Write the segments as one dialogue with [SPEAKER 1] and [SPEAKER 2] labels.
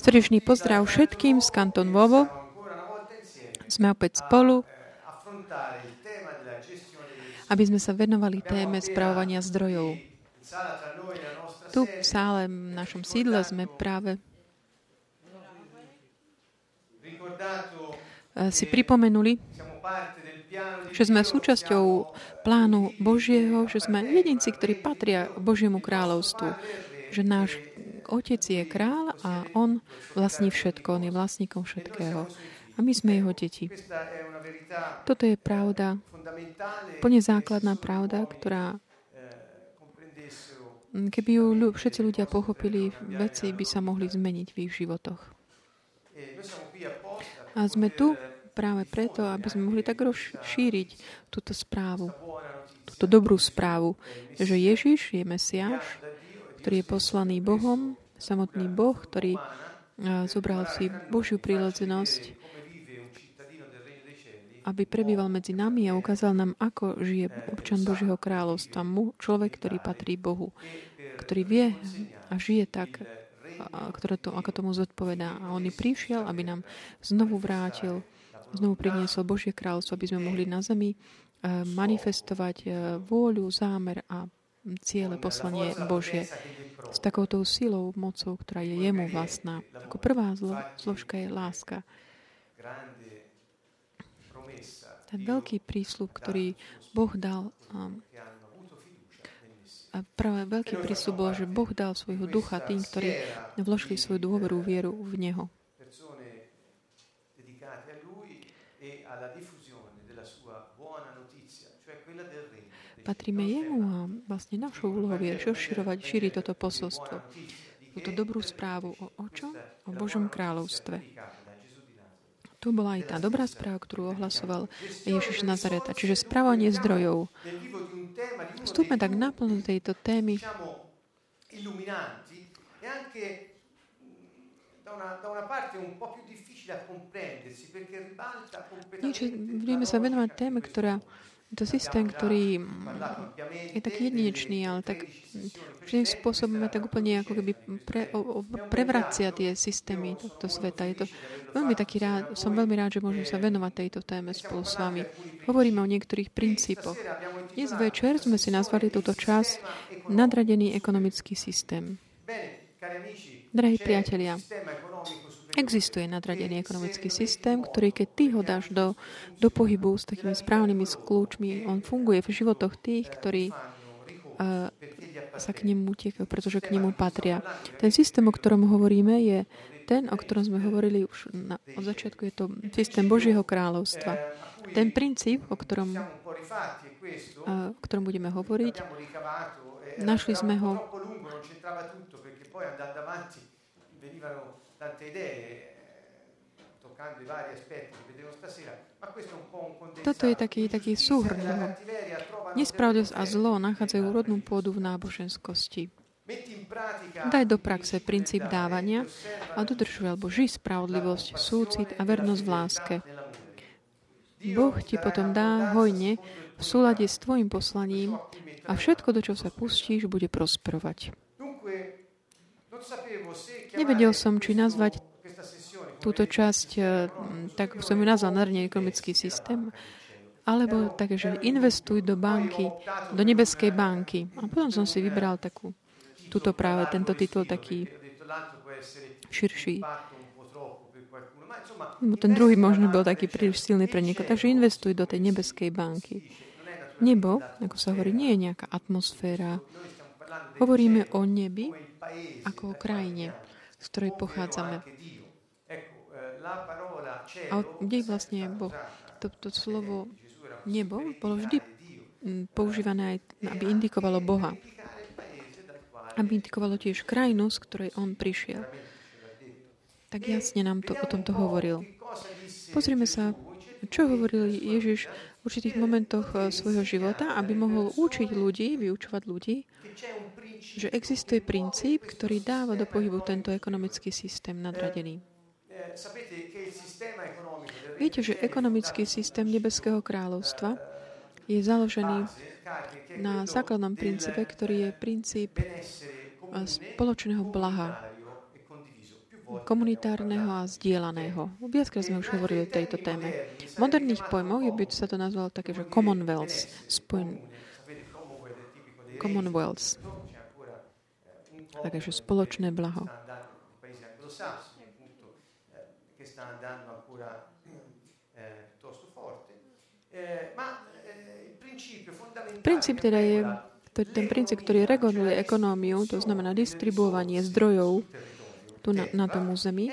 [SPEAKER 1] Srdečný pozdrav všetkým z Kanton Vovo. Sme opäť spolu, aby sme sa venovali téme spravovania zdrojov. Tu v sále, v našom sídle, sme práve. Si pripomenuli, že sme súčasťou plánu Božieho, že sme jedinci, ktorí patria Božiemu kráľovstvu, že náš Otec je král a On vlastní všetko, On je vlastníkom všetkého. A my sme Jeho deti. Toto je pravda, plne základná pravda, ktorá keby ju všetci ľudia pochopili, veci by sa mohli zmeniť v ich životoch. A sme tu práve preto, aby sme mohli tak rozšíriť túto správu, túto dobrú správu, že Ježiš je Mesiáš, ktorý je poslaný Bohom, samotný Boh, ktorý zobral si Božiu prírodzenosť, aby prebýval medzi nami a ukázal nám, ako žije občan Božieho kráľovstva. Mu, človek, ktorý patrí Bohu, ktorý vie a žije tak, ktoré to, ako tomu zodpovedá. A on prišiel, aby nám znovu vrátil, znovu priniesol Božie kráľovstvo, aby sme mohli na zemi manifestovať vôľu, zámer a ciele, poslanie Božie s takouto silou, mocou, ktorá je jemu vlastná. Ako prvá zlo, zložka je láska. Ten veľký prísľub, ktorý Boh dal a práve veľký prísľub bol, že Boh dal svojho ducha tým, ktorí vložili svoju dôveru, vieru v Neho. Patríme jemu a vlastne našou úlohou je rozširovať, šíriť toto posolstvo. Túto dobrú správu o, o čom? O Božom kráľovstve. Tu bola aj tá dobrá správa, ktorú ohlasoval Ježiš Nazareta, čiže správanie zdrojov. Vstúpme tak naplno tejto témy Niečo, budeme sa venovať téme, ktorá to systém, ktorý je taký jedinečný, ale tak všetkým spôsobom je tak úplne ako keby pre, o, o, prevracia tie systémy tohto sveta. Je to veľmi taký rád, som veľmi rád, že môžem sa venovať tejto téme spolu s vami. Hovoríme o niektorých princípoch. Dnes večer sme si nazvali túto časť nadradený ekonomický systém. Drahí priatelia, Existuje nadradený ekonomický systém, ktorý keď ty ho dáš do, do pohybu s takými správnymi kľúčmi, on funguje v životoch tých, ktorí uh, sa k nemu utiekajú, pretože k nemu patria. Ten systém, o ktorom hovoríme, je ten, o ktorom sme hovorili už na, od začiatku, je to systém Božieho kráľovstva. Ten princíp, o ktorom, uh, o ktorom budeme hovoriť, našli sme ho eh, Toto je taký, taký súhrn. Nespravodlivosť a zlo nachádzajú rodnú pôdu v náboženskosti. Daj do praxe princíp dávania a dodržuj alebo žij spravodlivosť, súcit a vernosť v láske. Boh ti potom dá hojne v súlade s tvojim poslaním a všetko, do čo sa pustíš, bude prosperovať. Nevedel som, či nazvať túto časť, eh, tak som ju nazval národný ekonomický systém, alebo tak, že investuj do banky, do nebeskej banky. A potom som si vybral takú, túto práve, tento titul taký širší. Ten druhý možno bol taký príliš silný pre niekoho. Takže investuj do tej nebeskej banky. Nebo, ako sa hovorí, nie je nejaká atmosféra. Hovoríme o nebi ako o krajine, z ktorej pochádzame. A kde vlastne Boh? To, to slovo nebo bolo vždy používané aj, aby indikovalo Boha. Aby indikovalo tiež krajinu, z ktorej On prišiel. Tak jasne nám to o tomto hovoril. Pozrime sa, čo hovoril Ježiš určitých momentoch eh, svojho života, aby mohol učiť ľudí, vyučovať ľudí, že existuje princíp, ktorý dáva do pohybu tento ekonomický systém nadradený. Viete, že ekonomický systém Nebeského kráľovstva je založený na základnom princípe, ktorý je princíp spoločného blaha. Komunitárneho a zdieľaného. Viackrát sme už hovorili o tejto téme. V moderných pojmoch by sa to nazvalo také, že Commonwealth, spojen, Commonwealth, takže spoločné blaho. Princíp teda je ten princíp, ktorý reguluje ekonómiu, to znamená distribuovanie zdrojov tu na, na tom území,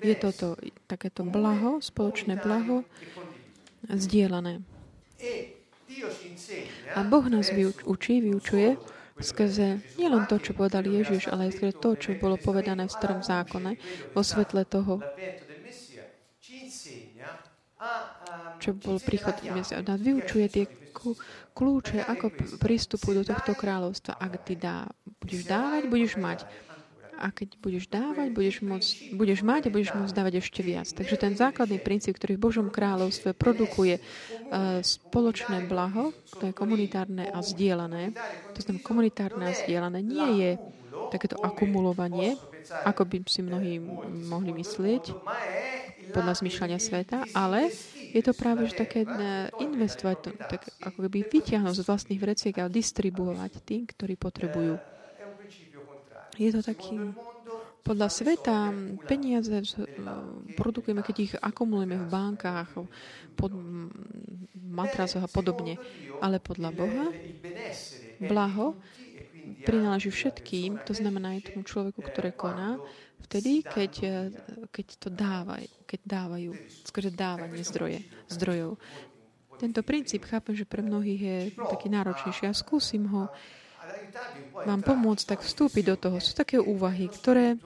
[SPEAKER 1] je toto takéto blaho, spoločné blaho, zdieľané. A Boh nás vyučí, vyučuje skrze nielen to, čo povedal Ježiš, ale aj skrze to, čo bolo povedané v starom zákone, vo svetle toho, čo bol príchod Mesia. Nás vyučuje tie kľúče, ako prístupu do tohto kráľovstva. Ak ty dá, budeš dávať, budeš mať. A keď budeš dávať, budeš, môcť, budeš mať a budeš môcť dávať ešte viac. Takže ten základný princíp, ktorý v Božom kráľovstve produkuje uh, spoločné blaho, to je komunitárne a zdieľané, to znamená komunitárne a zdieľané, nie je takéto akumulovanie, ako by si mnohí mohli myslieť podľa zmyšľania sveta, ale je to práve že také eh, investovať, to, tak ako keby vyťahnuť z vlastných vreciek a distribuovať tým, ktorí potrebujú. Je to taký podľa sveta peniaze produkujeme, keď ich akumulujeme v bankách, pod matrasoch a podobne. Ale podľa Boha blaho prináleží všetkým, to znamená aj tomu človeku, ktoré koná, vtedy, keď, keď to dávajú, keď dávajú, skôr dávanie zdroje, zdrojov. Tento princíp chápem, že pre mnohých je taký náročnejší a skúsim ho vám pomôcť tak vstúpiť do toho. Sú také úvahy, ktoré eh,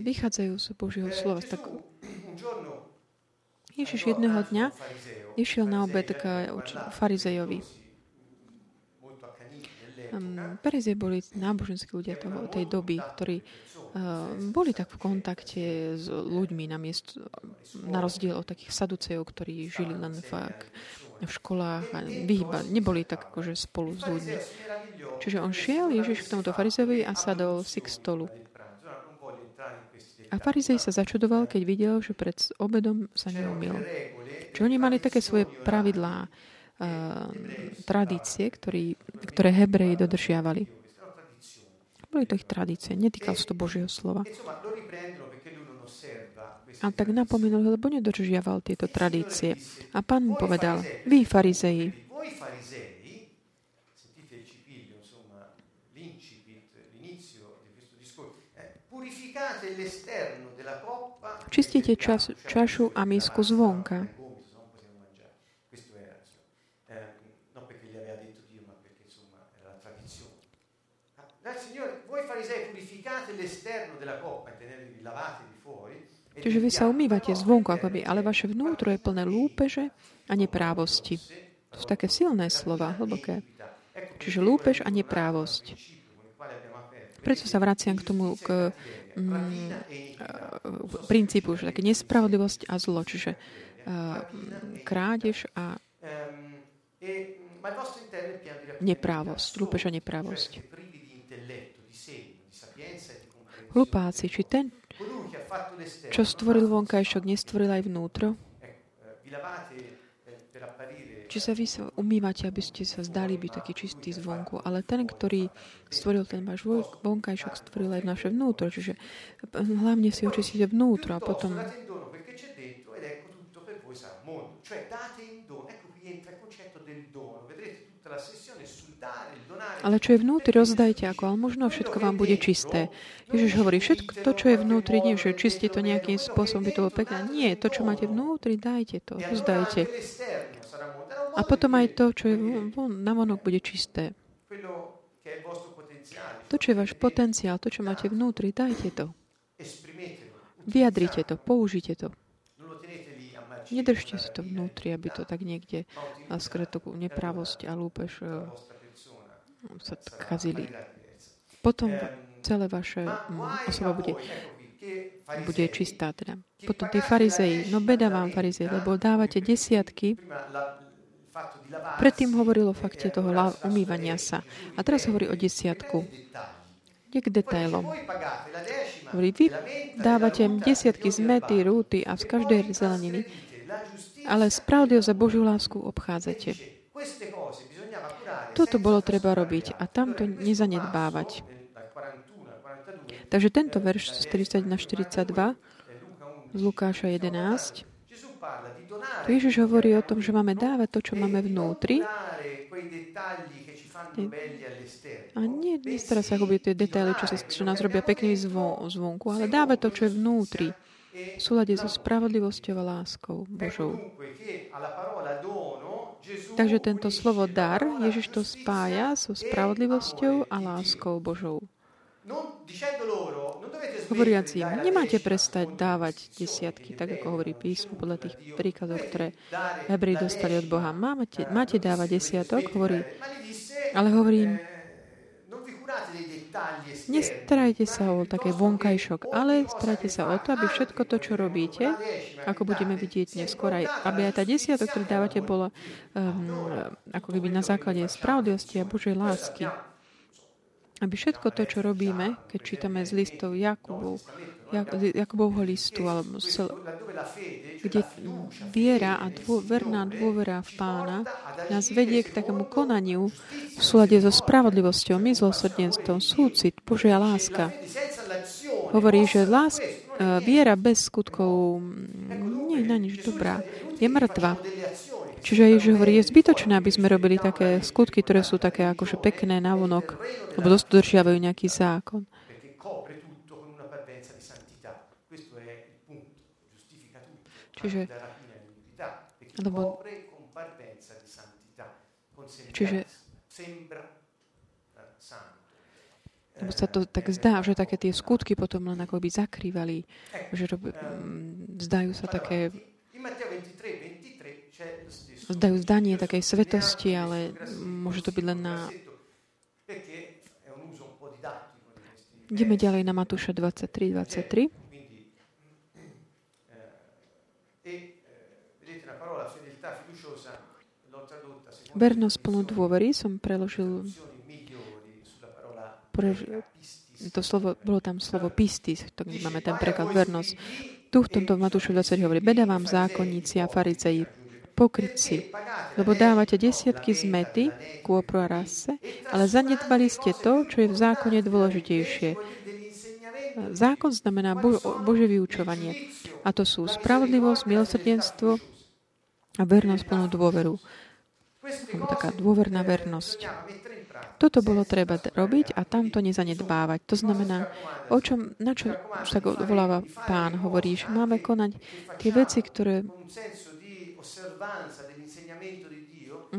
[SPEAKER 1] vychádzajú z Božieho slova. Tak Ježiš jedného dňa išiel na obed k farizejovi. Um, boli náboženskí ľudia toho, tej doby, ktorí uh, boli tak v kontakte s ľuďmi na, miest, na rozdiel od takých saducejov, ktorí žili len v, v školách a vyhýba, neboli tak akože spolu s ľuďmi. Čiže on šiel, Ježiš, k tomuto farizejovi a sadol si k stolu. A farizej sa začudoval, keď videl, že pred obedom sa neumil. Čiže oni mali také svoje pravidlá, uh, tradície, ktorý, ktoré Hebreji dodržiavali. Boli to ich tradície, netýkal sa to Božieho slova. A tak napomenul, lebo nedodržiaval tieto tradície. A pán mu povedal, vy, farizeji, Čistite čas, čašu a misku zvonka. Čiže vy sa umývate zvonku, akoby, ale vaše vnútro je plné lúpeže a neprávosti. To sú také silné slova, hlboké. Čiže lúpež a neprávosť. Prečo sa vraciam k tomu, k mm, princípu, že také nespravodlivosť a zlo, čiže uh, krádež a neprávosť, lúpež a neprávosť. Hlupáci, či ten, čo stvoril vonkajšok, nestvoril aj vnútro? Či sa vy sa umývate, aby ste sa zdali byť taký čistý zvonku, ale ten, ktorý stvoril ten váš vonkajšok, stvoril aj naše vnútro. Čiže hlavne si očistíte vnútro a potom Ale čo je vnútri, rozdajte ako, ale možno všetko vám bude čisté. Ježiš hovorí, všetko to, čo je vnútri, nie, že čistí to nejakým spôsobom, by to bolo pekné. Nie, to, čo máte vnútri, dajte to, rozdajte. A potom aj to, čo je na vonok, bude čisté. To, čo je váš potenciál, to, čo máte vnútri, dajte to. Vyjadrite to, použite to. Nedržte si to vnútri, aby to tak niekde tú nepravosť a lúpež e, sa kazili. Potom celé vaše osoba bude, bude čistá. Teda. Potom tí farizeji, no beda vám farizej, lebo dávate desiatky Predtým hovoril o fakte toho umývania sa. A teraz hovorí o desiatku. Je k detailom. Hovorí, vy dávate desiatky zmety, rúty a z každej zeleniny, ale spravodlivosť za Božiu lásku obchádzate. Toto bolo treba robiť a tamto nezanedbávať. Takže tento verš 40 na 42 z Lukáša 11 tu Ježiš hovorí o tom, že máme dávať to, čo máme vnútri a nie, nestará sa akoby tie detaily, čo, sa, čo nás robia pekný zvon, zvonku, ale dávať to, čo je vnútri v súlade so spravodlivosťou a láskou Božou. Takže tento slovo dar, Ježiš to spája so spravodlivosťou a láskou Božou. Hovoriac im, nemáte prestať dávať desiatky, tak ako hovorí písmo podľa tých príkladov, ktoré Hebrí dostali od Boha. Máte, máte dávať desiatok, hovorí, ale hovorím, nestarajte sa o také vonkajšok, ale starajte sa o to, aby všetko to, čo robíte, ako budeme vidieť neskôr, aj, aby aj tá desiatok, ktorú dávate, bolo um, ako keby na základe spravodlivosti a Božej lásky. Aby všetko to, čo robíme, keď čítame z listov Jakubu, Jakubovho listu, alebo sel, kde viera a dô, verná dôvera v pána nás vedie k takému konaniu v súlade so spravodlivosťou, mizlosrdenstvom, súcit, Božia láska. Hovorí, že láska, e, viera bez skutkov nie je na nič dobrá. Je mŕtva. Čiže Ježiš hovorí, je zbytočné, aby sme robili také skutky, ktoré sú také akože pekné na vonok, lebo dodržiavajú nejaký zákon. Čiže, lebo, čiže lebo sa to tak zdá, že také tie skutky potom len ako by zakrývali, že rob, zdajú sa také zdajú zdanie takej svetosti, ale môže to byť len na... Ideme ďalej na Matúša 23, 23. Vernosť plnú dôvery som preložil to slovo, bolo tam slovo pistis, tak máme ten preklad vernosť. Tu v tomto Matúšu 20 hovorí, beda vám zákonníci a farizeji, pokrytci, lebo dávate desiatky zmety, kôpru a rase, ale zanedbali ste to, čo je v zákone dôležitejšie. Zákon znamená Bo- Bože vyučovanie. A to sú spravodlivosť, milosrdenstvo a vernosť plnú dôveru. Taká dôverná vernosť. Toto bolo treba robiť a tamto nezanedbávať. To znamená, o čom, na čo sa voláva pán, hovorí, že máme konať tie veci, ktoré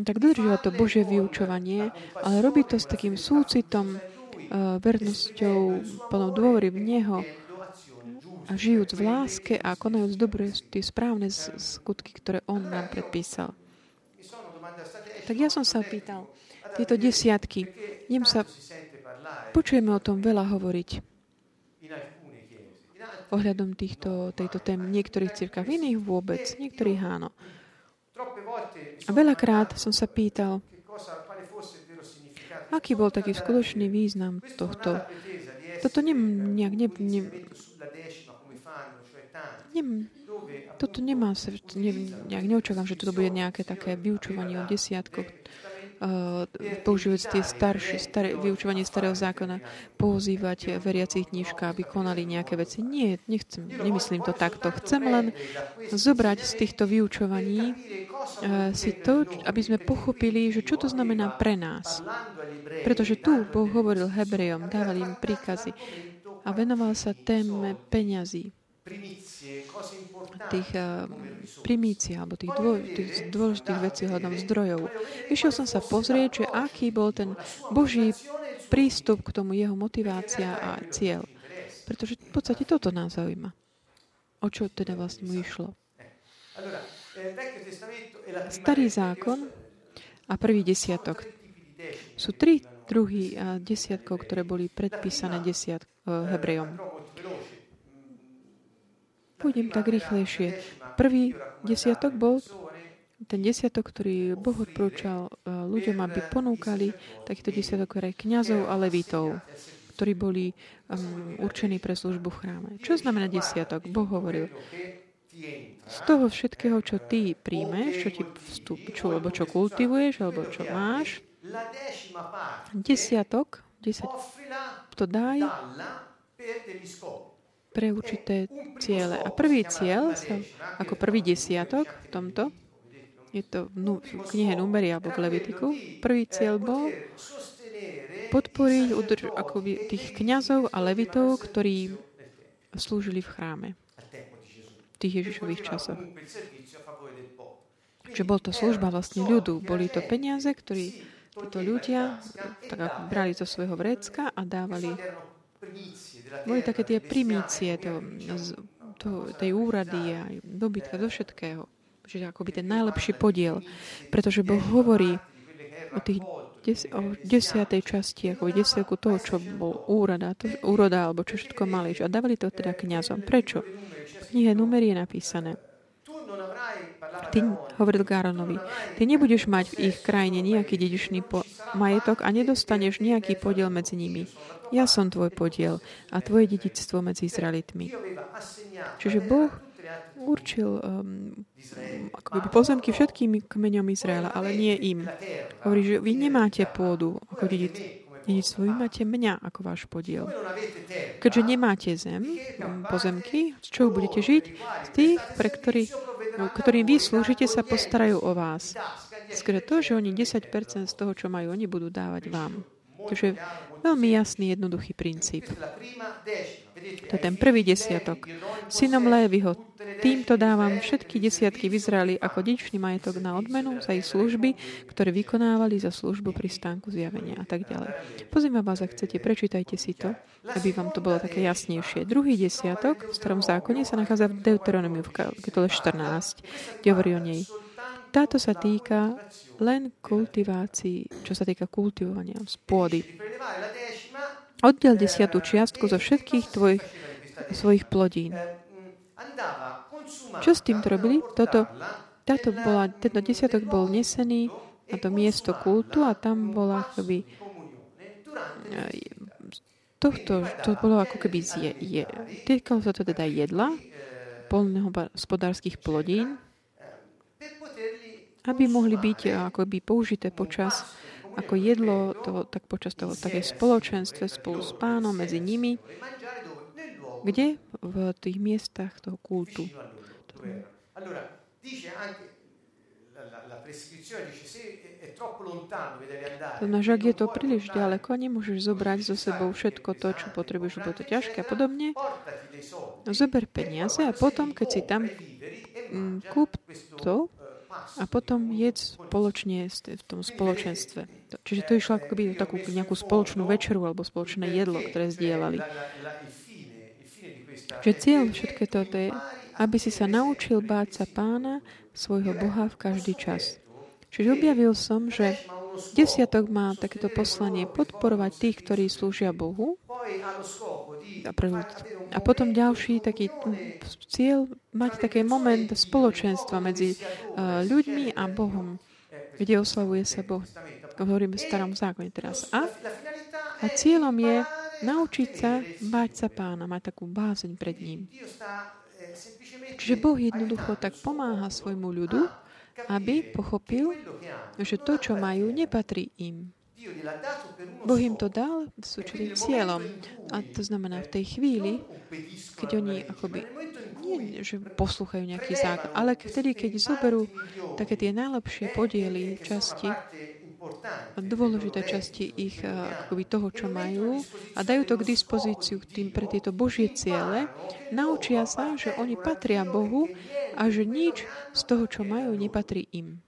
[SPEAKER 1] tak dodržíva to Božie vyučovanie, ale robí to s takým súcitom, uh, vernosťou, plnou dôvery v Neho a žijúc v láske a konajúc dobre tie správne skutky, ktoré On nám predpísal. Tak ja som sa pýtal, tieto desiatky, nem sa, počujeme o tom veľa hovoriť ohľadom týchto, tejto tém v niektorých cirkách, iných vôbec, niektorých áno. A veľakrát som sa pýtal, aký bol taký skutočný význam tohto. Toto nem, nejak ne, ne, nem, toto nemá sa, ne, nejak neočakám, že toto bude nejaké také vyučovanie o desiatkoch uh, používať tie staršie, staré, vyučovanie starého zákona, pozývať veriacich knižka, aby konali nejaké veci. Nie, nechcem, nemyslím to takto. Chcem len zobrať z týchto vyučovaní uh, si to, aby sme pochopili, že čo to znamená pre nás. Pretože tu Boh hovoril Hebrejom, dával im príkazy a venoval sa téme peňazí tých uh, primícií alebo tých, dô, tých dôležitých vecí hľadom zdrojov. Išiel som sa pozrieť, že aký bol ten Boží prístup k tomu jeho motivácia a cieľ. Pretože v podstate toto nás zaujíma. O čo teda vlastne mu išlo? Starý zákon a prvý desiatok sú tri druhy desiatkov, ktoré boli predpísané desiat, Hebrejom. Pôjdem tak rýchlejšie. Prvý desiatok bol ten desiatok, ktorý Boh odporúčal eh, ľuďom, aby ponúkali takýto desiatok aj kniazov a levitov. ktorí boli um, určení pre službu v chráme. Čo znamená desiatok? Boh hovoril, z toho všetkého, čo ty príjmeš, čo ti vstup, čo, alebo čo kultivuješ, alebo čo máš, desiatok, desať, to daj pre určité ciele. A prvý cieľ, sa, ako prvý desiatok v tomto, je to v knihe Numery alebo v Levitiku, prvý cieľ bol podporiť udrž, akoby tých kňazov a levitov, ktorí slúžili v chráme v tých Ježišových časoch. Čiže bol to služba vlastne ľudu. Boli to peniaze, ktorí títo ľudia tak brali zo svojho vrecka a dávali boli také tie primície to, to, tej úrady a dobytka, do všetkého. Čiže akoby ten najlepší podiel. Pretože Boh hovorí o tých des, o desiatej časti, ako desiatku toho, čo bol úrada, to, úroda, alebo čo všetko mali. A dávali to teda kniazom. Prečo? V knihe Numery je napísané. Ty, hovoril Gáronovi, ty nebudeš mať v ich krajine nejaký dedičný po- majetok a nedostaneš nejaký podiel medzi nimi. Ja som tvoj podiel a tvoje dedictvo medzi Izraelitmi. Čiže Boh určil um, akoby pozemky všetkým kmeňom Izraela, ale nie im. Hovorí, že vy nemáte pôdu ako dedic, vy máte mňa ako váš podiel. Keďže nemáte zem, um, pozemky, z čoho budete žiť? Z tých, pre ktorých, ktorým vy slúžite, sa postarajú o vás. Skôr to, že oni 10% z toho, čo majú, oni budú dávať vám. Takže veľmi jasný, jednoduchý princíp. To je ten prvý desiatok. Synom Lévyho, týmto dávam všetky desiatky v Izraeli ako dedičný majetok na odmenu za ich služby, ktoré vykonávali za službu pri stánku zjavenia a tak ďalej. Pozývam vás, ak chcete, prečítajte si to, aby vám to bolo také jasnejšie. Druhý desiatok v starom zákone sa nachádza v Deuteronomiu v kapitole 14, kde hovorí o nej. Táto sa týka len kultivácii, čo sa týka kultivovania z pôdy. Oddel desiatú čiastku zo všetkých tvojich, svojich plodín. Čo s týmto robili? Toto, táto bola, tento desiatok bol nesený na to miesto kultu a tam bola akoby tohto, to bolo ako keby zje, je, týkalo sa to teda jedla, polného hospodárskych plodín, aby mohli byť eh, akoby použité počas ako jedlo, toho, tak počas toho také spoločenstve spolu s pánom medzi nimi, kde v tých miestach toho kultu. To znamená, že ak je to príliš ďaleko, nemôžeš zobrať so sebou všetko to, čo potrebuješ, lebo to ťažké a podobne. Zober peniaze a potom, keď si tam mm, kúp to, a potom jedz spoločne v tom spoločenstve. Čiže to išlo ako keby takú nejakú spoločnú večeru alebo spoločné jedlo, ktoré zdieľali. Že cieľ všetké toto je, aby si sa naučil báť sa pána, svojho Boha v každý čas. Čiže objavil som, že desiatok má takéto poslanie podporovať tých, ktorí slúžia Bohu a potom ďalší taký cieľ mať taký moment spoločenstva medzi uh, ľuďmi a Bohom, kde oslavuje sa Boh. Hovoríme v starom zákone teraz. A, a cieľom je naučiť sa báť sa pána, mať takú bázeň pred ním. Čiže Boh jednoducho tak pomáha svojmu ľudu, aby pochopil, že to, čo majú, nepatrí im. Boh im to dal s určitým cieľom. A to znamená, v tej chvíli, keď oni akoby, nie, že poslúchajú nejaký zákon, ale vtedy, keď zoberú také tie najlepšie podiely, časti, dôležité časti ich akoby toho, čo majú a dajú to k dispozíciu tým pre tieto Božie ciele, naučia sa, že oni patria Bohu a že nič z toho, čo majú, nepatrí im.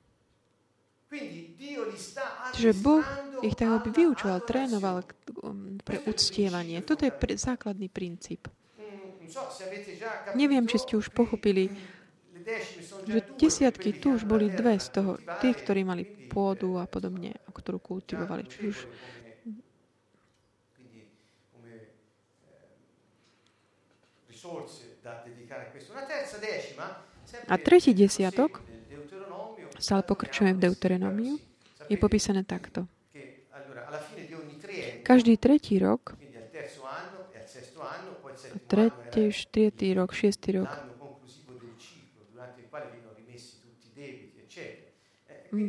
[SPEAKER 1] Čiže Boh ich tak by vyučoval, trénoval um, pre uctievanie. Toto je základný princíp. Neviem, či ste už pochopili, že desiatky tu už boli dve z toho, tých, ktorí mali pôdu a podobne, ktorú kultivovali. Či už a tretí desiatok, stále pokračujeme v Deuteronomiu, je popísané takto. Každý tretí rok, tretí, štvrtý rok, šiestý rok.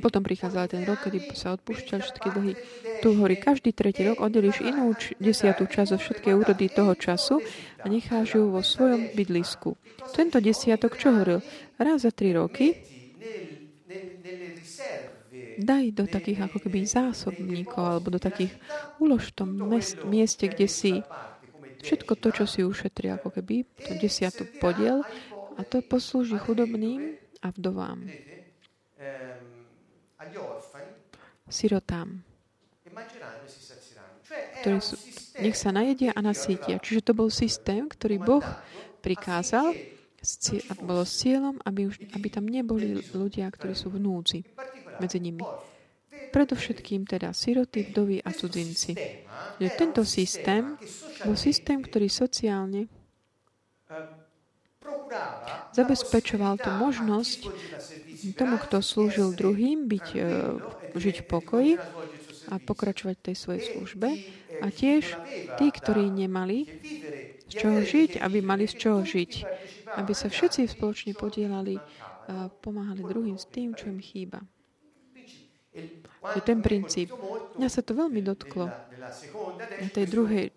[SPEAKER 1] Potom prichádzal ten rok, kedy sa odpúšťali všetky dlhy. Tu hovorí, každý tretí rok oddelíš inú č- desiatú časť zo všetkej úrody toho času a necháš ju vo svojom bydlisku. Tento desiatok čo hovoril? Raz za tri roky daj do takých ako keby zásobníkov alebo do takých, ulož v tom mest, mieste, kde si všetko to, čo si ušetri ako keby, to desiatu podiel a to poslúži chudobným a vdovám sirotám, ktorí sú, nech sa najedia a nasítia. Čiže to bol systém, ktorý Boh prikázal bolo s cieľom, aby, už, aby tam neboli ľudia, ktorí sú v núdzi medzi nimi. Predovšetkým teda siroty, vdovy a cudzinci. Že tento systém bol systém, ktorý sociálne zabezpečoval tú možnosť tomu, kto slúžil druhým, byť, e, žiť v pokoji a pokračovať tej svojej službe. A tiež tí, ktorí nemali z čoho žiť, aby mali z čoho žiť. Aby sa všetci spoločne podielali a pomáhali druhým s tým, čo im chýba. Je ten princíp. Mňa sa to veľmi dotklo. Na tej druhej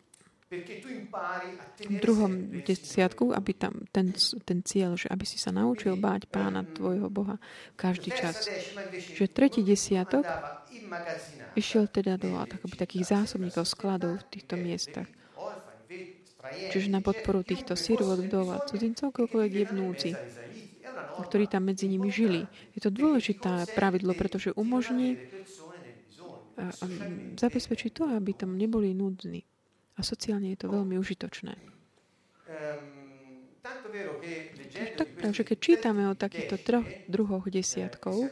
[SPEAKER 1] v druhom desiatku, aby tam ten, ten cieľ, že aby si sa naučil báť pána tvojho Boha každý čas. Že tretí desiatok išiel teda do takoby, takých zásobníkov skladov v týchto miestach. Čiže na podporu týchto sírov, vdov a cudzincov, koľkoľvek je vnúci, ktorí tam medzi nimi žili. Je to dôležité pravidlo, pretože umožní zabezpečí to, aby tam neboli núdzni. A sociálne je to veľmi užitočné. Tak že keď čítame o takýchto troch druhoch desiatkov,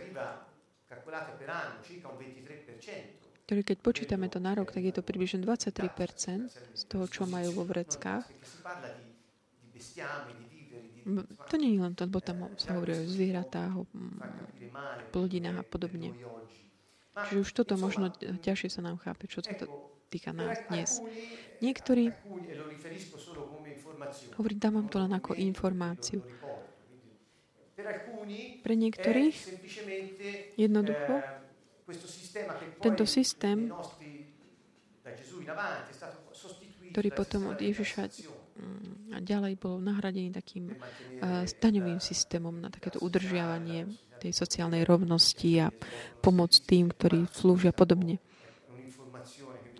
[SPEAKER 1] ktoré keď počítame to na rok, tak je to približne 23% z toho, čo majú vo vreckách. To nie je len to, lebo tam sa hovorí o zvieratách, o plodinách a podobne. Čiže už toto možno ťažšie sa nám chápe, čo to týka nás dnes. Niektorí, hovorím, dávam to len ako informáciu. Pre niektorých jednoducho tento systém, ktorý potom od Ježiša mm, a ďalej bol nahradený takým staňovým systémom na takéto udržiavanie tej sociálnej rovnosti a pomoc tým, ktorí slúžia podobne.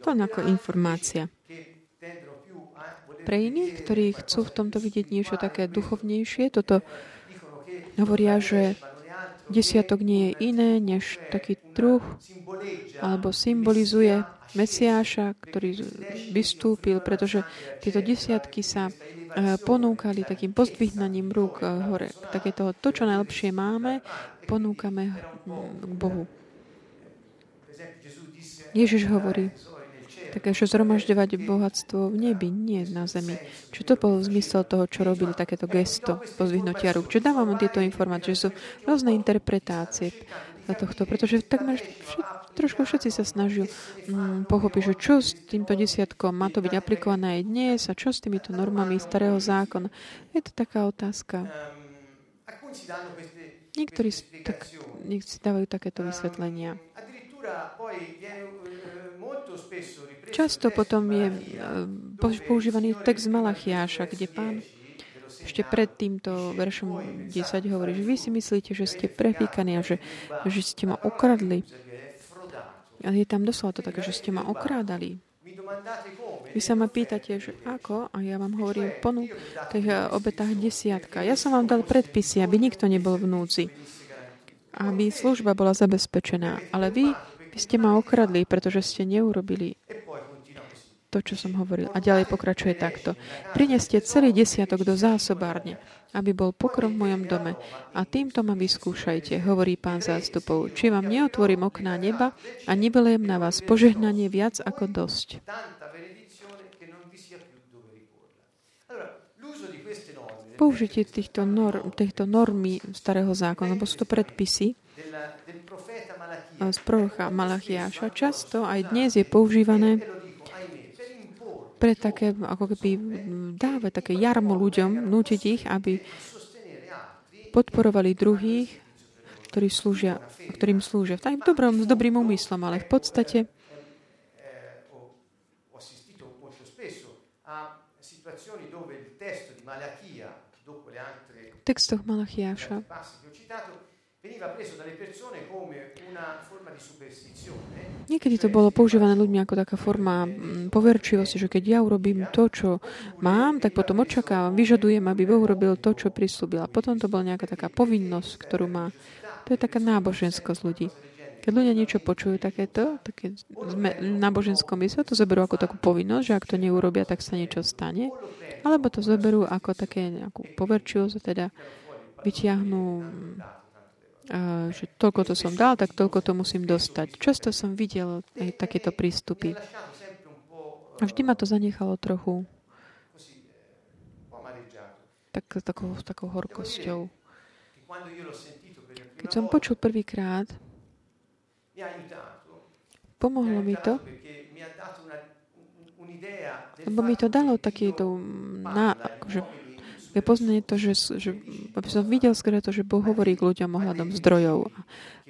[SPEAKER 1] To ako informácia. Pre iných, ktorí chcú v tomto vidieť niečo také duchovnejšie, toto hovoria, že desiatok nie je iné než taký druh alebo symbolizuje Mesiáša, ktorý vystúpil, pretože tieto desiatky sa eh, ponúkali takým pozdvihnaním rúk eh, hore. Takéto to, čo najlepšie máme, ponúkame hm, k Bohu. Ježiš hovorí, také, že zhromažďovať bohatstvo v nebi, nie na zemi. Čo to bol zmysel toho, čo robili takéto gesto pozvihnutia rúk? Čo dávam tieto informácie? Že sú rôzne interpretácie tohto, pretože takmer všet, trošku všetci sa snaží mm, pochopiť, že čo s týmto desiatkom má to byť aplikované aj dnes a čo s týmito normami starého zákona. Je to taká otázka. Niektorí tak, si dávajú takéto vysvetlenia. Často potom je eh, používaný text Malachiáša, kde pán ešte pred týmto veršom 10 hovorí, že vy si myslíte, že ste prefíkaní a že, že ste ma okradli. A je tam doslova to také, že ste ma okrádali. Vy sa ma pýtate, že ako? A ja vám hovorím ponu tých eh, obetách desiatka. Ja som vám dal predpisy, aby nikto nebol v núdzi. Aby služba bola zabezpečená. Ale vy vy ste ma okradli, pretože ste neurobili to, čo som hovoril. A ďalej pokračuje takto. Prineste celý desiatok do zásobárne, aby bol pokrom v mojom dome. A týmto ma vyskúšajte, hovorí pán zástupov. Či vám neotvorím okná neba a nevylejem na vás požehnanie viac ako dosť. Použitie týchto, norm, týchto normy starého zákona, lebo sú to predpisy, z prorocha Malachiáša často aj dnes je používané pre také, ako keby dávať také jarmo ľuďom, nútiť ich, aby podporovali druhých, ktorí slúžia, ktorým slúžia. V dobrom, s dobrým úmyslom, ale v podstate v textoch Malachiáša Niekedy to bolo používané ľuďmi ako taká forma mm, poverčivosti, že keď ja urobím to, čo mám, tak potom očakávam, vyžadujem, aby Boh urobil to, čo prislúbil. A potom to bola nejaká taká povinnosť, ktorú má. To je taká náboženskosť ľudí. Keď ľudia niečo počujú takéto, také náboženskom mysle, to zoberú ako takú povinnosť, že ak to neurobia, tak sa niečo stane. Alebo to zoberú ako také nejakú poverčivosť, teda vyťahnú že toľko to som dal, tak toľko to musím dostať. Často som videl aj takéto prístupy. A vždy ma to zanechalo trochu tak, takou, takou horkosťou. Keď som počul prvýkrát, pomohlo mi to, lebo mi to dalo taký to, na, akože, je poznanie to, že, že aby som videl skôr to, že Boh hovorí k ľuďom ohľadom zdrojov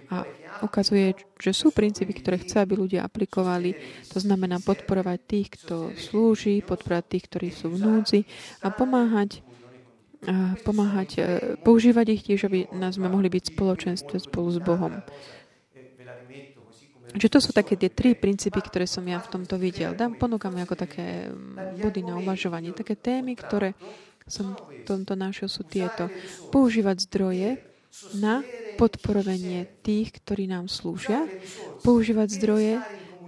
[SPEAKER 1] a ukazuje, že sú princípy, ktoré chce, aby ľudia aplikovali. To znamená podporovať tých, kto slúži, podporovať tých, ktorí sú v núdzi a pomáhať a pomáhať, e, používať ich tiež, aby nás sme mohli byť spoločenstve spolu s Bohom. Že to sú také tie tri princípy, ktoré som ja v tomto videl. Dám, ponúkam ako také body na uvažovanie, také témy, ktoré som tomto našiel, sú tieto. Používať zdroje na podporovanie tých, ktorí nám slúžia. Používať zdroje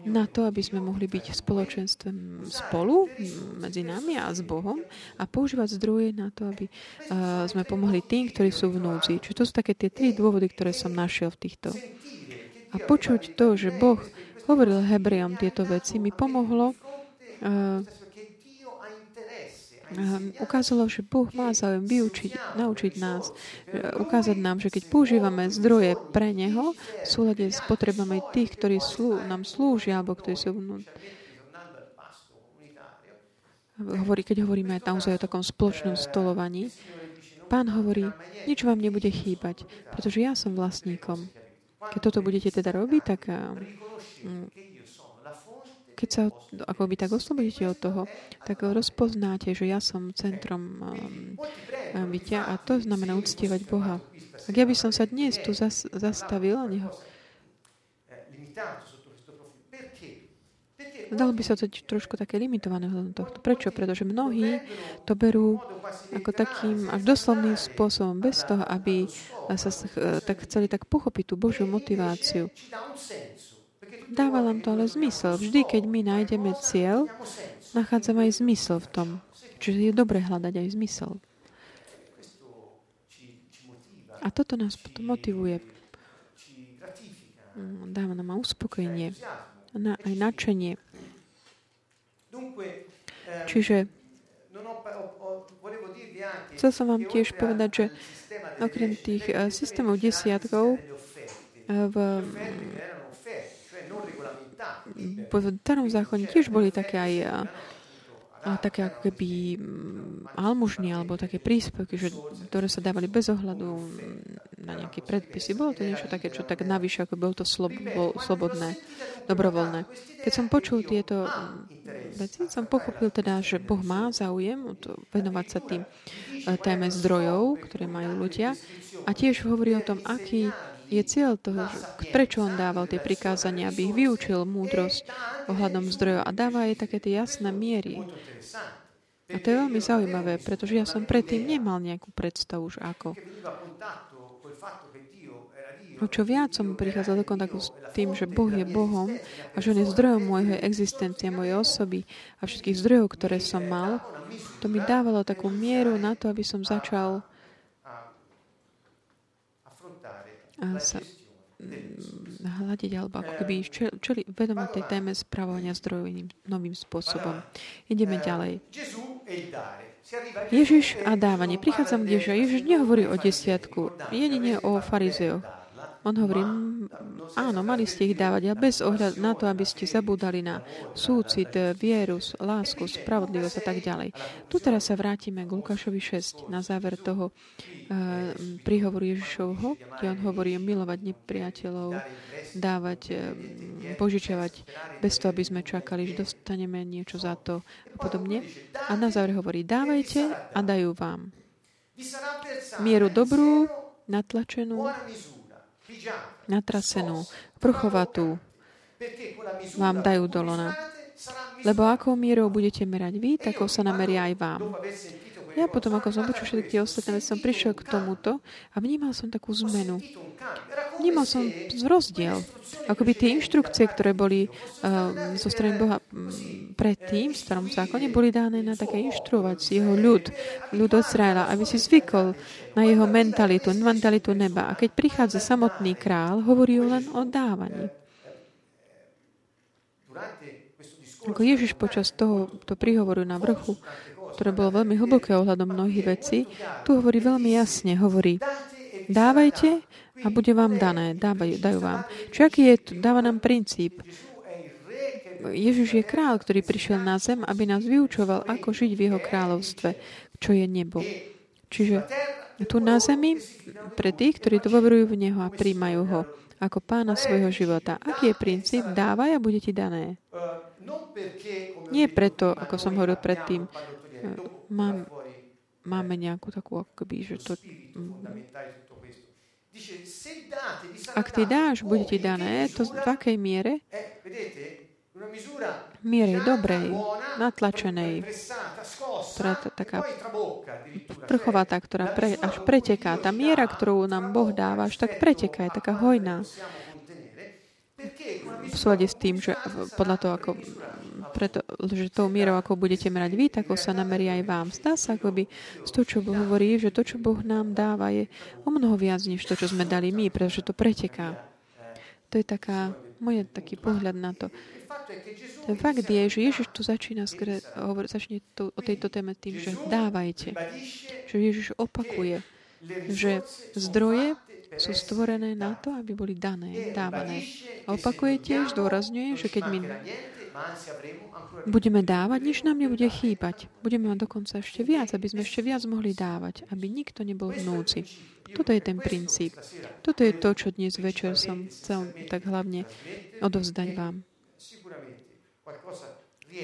[SPEAKER 1] na to, aby sme mohli byť v spoločenstve spolu medzi nami a s Bohom a používať zdroje na to, aby uh, sme pomohli tým, ktorí sú v núdzi. Čiže to sú také tie tri dôvody, ktoré som našiel v týchto. A počuť to, že Boh hovoril Hebrejom tieto veci, mi pomohlo uh, ukázalo, že Boh má záujem vyučiť, naučiť nás, ukázať nám, že keď používame zdroje pre Neho v súlade s potrebami tých, ktorí slú, nám slúžia, alebo ktorí sú hovorí, keď hovoríme aj naozaj o takom spoločnom stolovaní, Pán hovorí, nič vám nebude chýbať, pretože ja som vlastníkom. Keď toto budete teda robiť, tak ehm, keď sa ako by tak oslobodíte od toho, tak rozpoznáte, že ja som centrom um, bytia a to znamená uctievať Boha. Ak ja by som sa dnes tu zas, zastavil a neho, Dalo by sa to trošku také limitované hľadom tohto. Prečo? Pretože mnohí to berú ako takým až doslovným spôsobom, bez toho, aby sa tak chceli tak pochopiť tú Božiu motiváciu. Dáva nám to ale zmysel. Vždy, keď my nájdeme cieľ, nachádzame aj zmysel v tom. Čiže je dobre hľadať aj zmysel. A toto nás potom motivuje. Mm, dáva nám uspokojenie, na, aj nadšenie. Čiže chcel som vám tiež povedať, že okrem tých eh, systémov desiatkov eh, v v starom zákone tiež boli také aj a také ako keby almužny alebo také príspevky, že, ktoré sa dávali bez ohľadu na nejaké predpisy. Bolo to niečo také, čo tak navyše, ako bolo to slob, bol, slobodné, dobrovoľné. Keď som počul tieto veci, som pochopil teda, že Boh má záujem venovať sa tým téme zdrojov, ktoré majú ľudia a tiež hovorí o tom, aký je cieľ toho, prečo on dával tie prikázania, aby ich vyučil múdrosť ohľadom zdrojov a dáva aj také tie jasné miery. A to je veľmi zaujímavé, pretože ja som predtým nemal nejakú predstavu už ako. O čo viac som prichádzal do kontaktu s tým, že Boh je Bohom a že On je zdrojom mojej existencie, mojej osoby a všetkých zdrojov, ktoré som mal, to mi dávalo takú mieru na to, aby som začal sa mm, hľadiť alebo ako keby čeli vedomať tej téme správania zdrojov iným novým spôsobom. Ideme ďalej. Ježiš a dávanie. Prichádzam k Ježiša. Ježiš nehovorí o desiatku, jedine o farizeoch. On hovorí, áno, mali ste ich dávať, ale bez ohľadu na to, aby ste zabúdali na súcit, vieru, lásku, spravodlivosť a tak ďalej. Tu teraz sa vrátime k Lukášovi 6, na záver toho uh, príhovoru Ježišovho, kde on hovorí milovať nepriateľov, dávať, um, požičiavať bez toho, aby sme čakali, že dostaneme niečo za to a podobne. A na záver hovorí, dávajte a dajú vám. Mieru dobrú, natlačenú, natrasenú, prchovatú vám dajú do lona. Lebo akou mierou budete merať vy, takou sa nameria aj vám. Ja potom, ako som počul všetky tie ostatné, som prišiel k tomuto a vnímal som takú zmenu. Vnímal som rozdiel. Akoby tie inštrukcie, ktoré boli uh, zo strany Boha predtým, v starom zákone, boli dáne na také inštruovať jeho ľud, ľud Izraela, aby si zvykol na jeho mentalitu, mentalitu neba. A keď prichádza samotný král, hovorí len o dávaní. Ako Ježiš počas toho to príhovoru na vrchu ktoré bolo veľmi hlboké ohľadom mnohých vecí, tu hovorí veľmi jasne, hovorí, dávajte a bude vám dané, dávajú, dajú vám. Čo aký je? Dáva nám princíp. Ježiš je král, ktorý prišiel na zem, aby nás vyučoval, ako žiť v jeho kráľovstve, čo je nebo. Čiže tu na zemi, pre tých, ktorí dôverujú v Neho a príjmajú Ho ako pána svojho života. Aký je princíp? Dávaj a bude ti dané. Nie preto, ako som hovoril predtým, Mám, máme nejakú takú akoby, že to... Ak ty dáš, bude ti dané, to v akej miere? Miere dobrej, natlačenej, ktorá je taká prchovatá, ktorá pre, až preteká. Tá miera, ktorú nám Boh dáva, až tak preteká, je taká hojná v súlade s tým, že podľa toho, ako, preto, že tou mierou, ako budete merať vy, tak sa nameria aj vám. Zdá sa akoby z toho, čo Boh hovorí, že to, čo Boh nám dáva, je o mnoho viac, než to, čo sme dali my, pretože to preteká. To je taká, môj taký pohľad na to. Ten fakt je, že Ježiš tu začína skre, hovor, začne to, o tejto téme tým, že dávajte. Že Ježiš opakuje, že zdroje sú stvorené na to, aby boli dané, dávané. A opakuje tiež, že keď my budeme dávať, nič nám nebude chýbať. Budeme mať dokonca ešte viac, aby sme ešte viac mohli dávať, aby nikto nebol v núci. Toto je ten princíp. Toto je to, čo dnes večer som chcel tak hlavne odovzdať vám.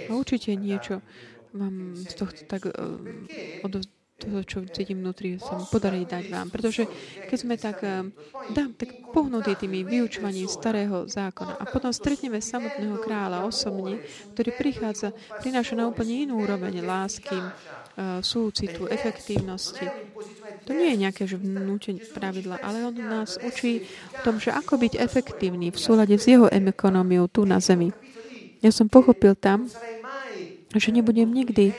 [SPEAKER 1] A určite niečo vám z tohto tak uh, odovzdať to, čo cítim vnútri, sa mi podarí dať vám. Pretože keď sme tak, eh, dám, tak pohnutí tými vyučovaním starého zákona a potom stretneme samotného kráľa osobne, ktorý prichádza, prináša na úplne inú úroveň lásky, eh, súcitu, efektívnosti. To nie je nejaké že vnútenie pravidla, ale on nás učí o tom, že ako byť efektívny v súlade s jeho ekonomiou tu na zemi. Ja som pochopil tam, že nebudem nikdy,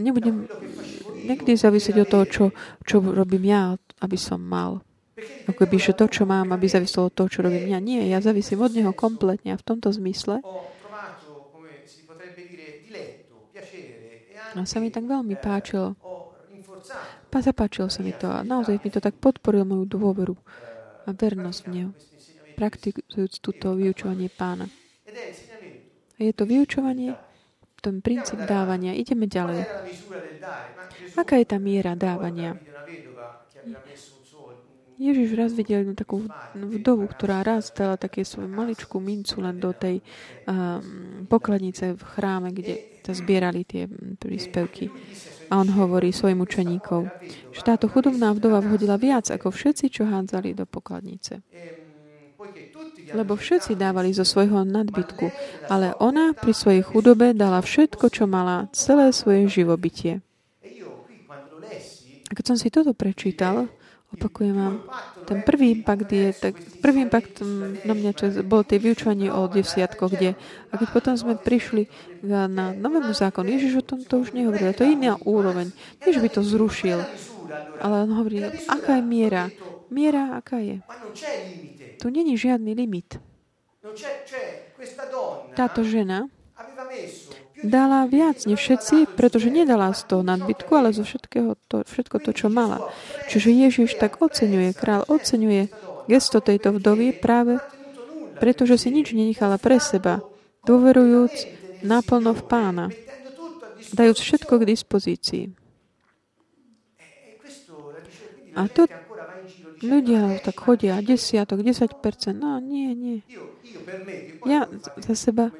[SPEAKER 1] nebudem Niekdy závisieť od toho, čo, čo robím ja, aby som mal. Ako by, že to, čo mám, aby záviselo od toho, čo robím ja. Nie, ja závisím od neho kompletne a v tomto zmysle a sa mi tak veľmi páčilo. Zapáčilo sa mi to a naozaj mi to tak podporilo moju dôveru a vernosť v Neho, praktikujúc túto vyučovanie pána. A je to vyučovanie, ten princíp dávania. Ideme ďalej. Aká je tá miera dávania? Ježiš raz videl jednu takú vdovu, ktorá raz dala také svoju maličkú mincu len do tej um, pokladnice v chráme, kde sa zbierali tie príspevky. A on hovorí svojim učeníkom, že táto chudobná vdova vhodila viac ako všetci, čo hádzali do pokladnice lebo všetci dávali zo svojho nadbytku, ale ona pri svojej chudobe dala všetko, čo mala, celé svoje živobytie. A keď som si toto prečítal, opakujem vám, ten prvý impact je, tak prvý impact na mňa čo bol tie vyučovanie o desiatkoch, kde, a keď potom sme prišli na novému zákonu, Ježiš o tom to už nehovoril, to je iná úroveň. Nie, že by to zrušil, ale on hovorí, aká je miera, miera aká je. Tu není žiadny limit. Táto žena dala viac než všetci, pretože nedala z toho nadbytku, ale zo všetkého to, všetko to, čo mala. Čiže Ježiš tak oceňuje, král oceňuje gesto tejto vdovy práve preto, že si nič nenechala pre seba, dôverujúc naplno v pána, dajúc všetko k dispozícii. A to ľudia tak chodia, desiatok, 10%, no nie, nie. Ja za seba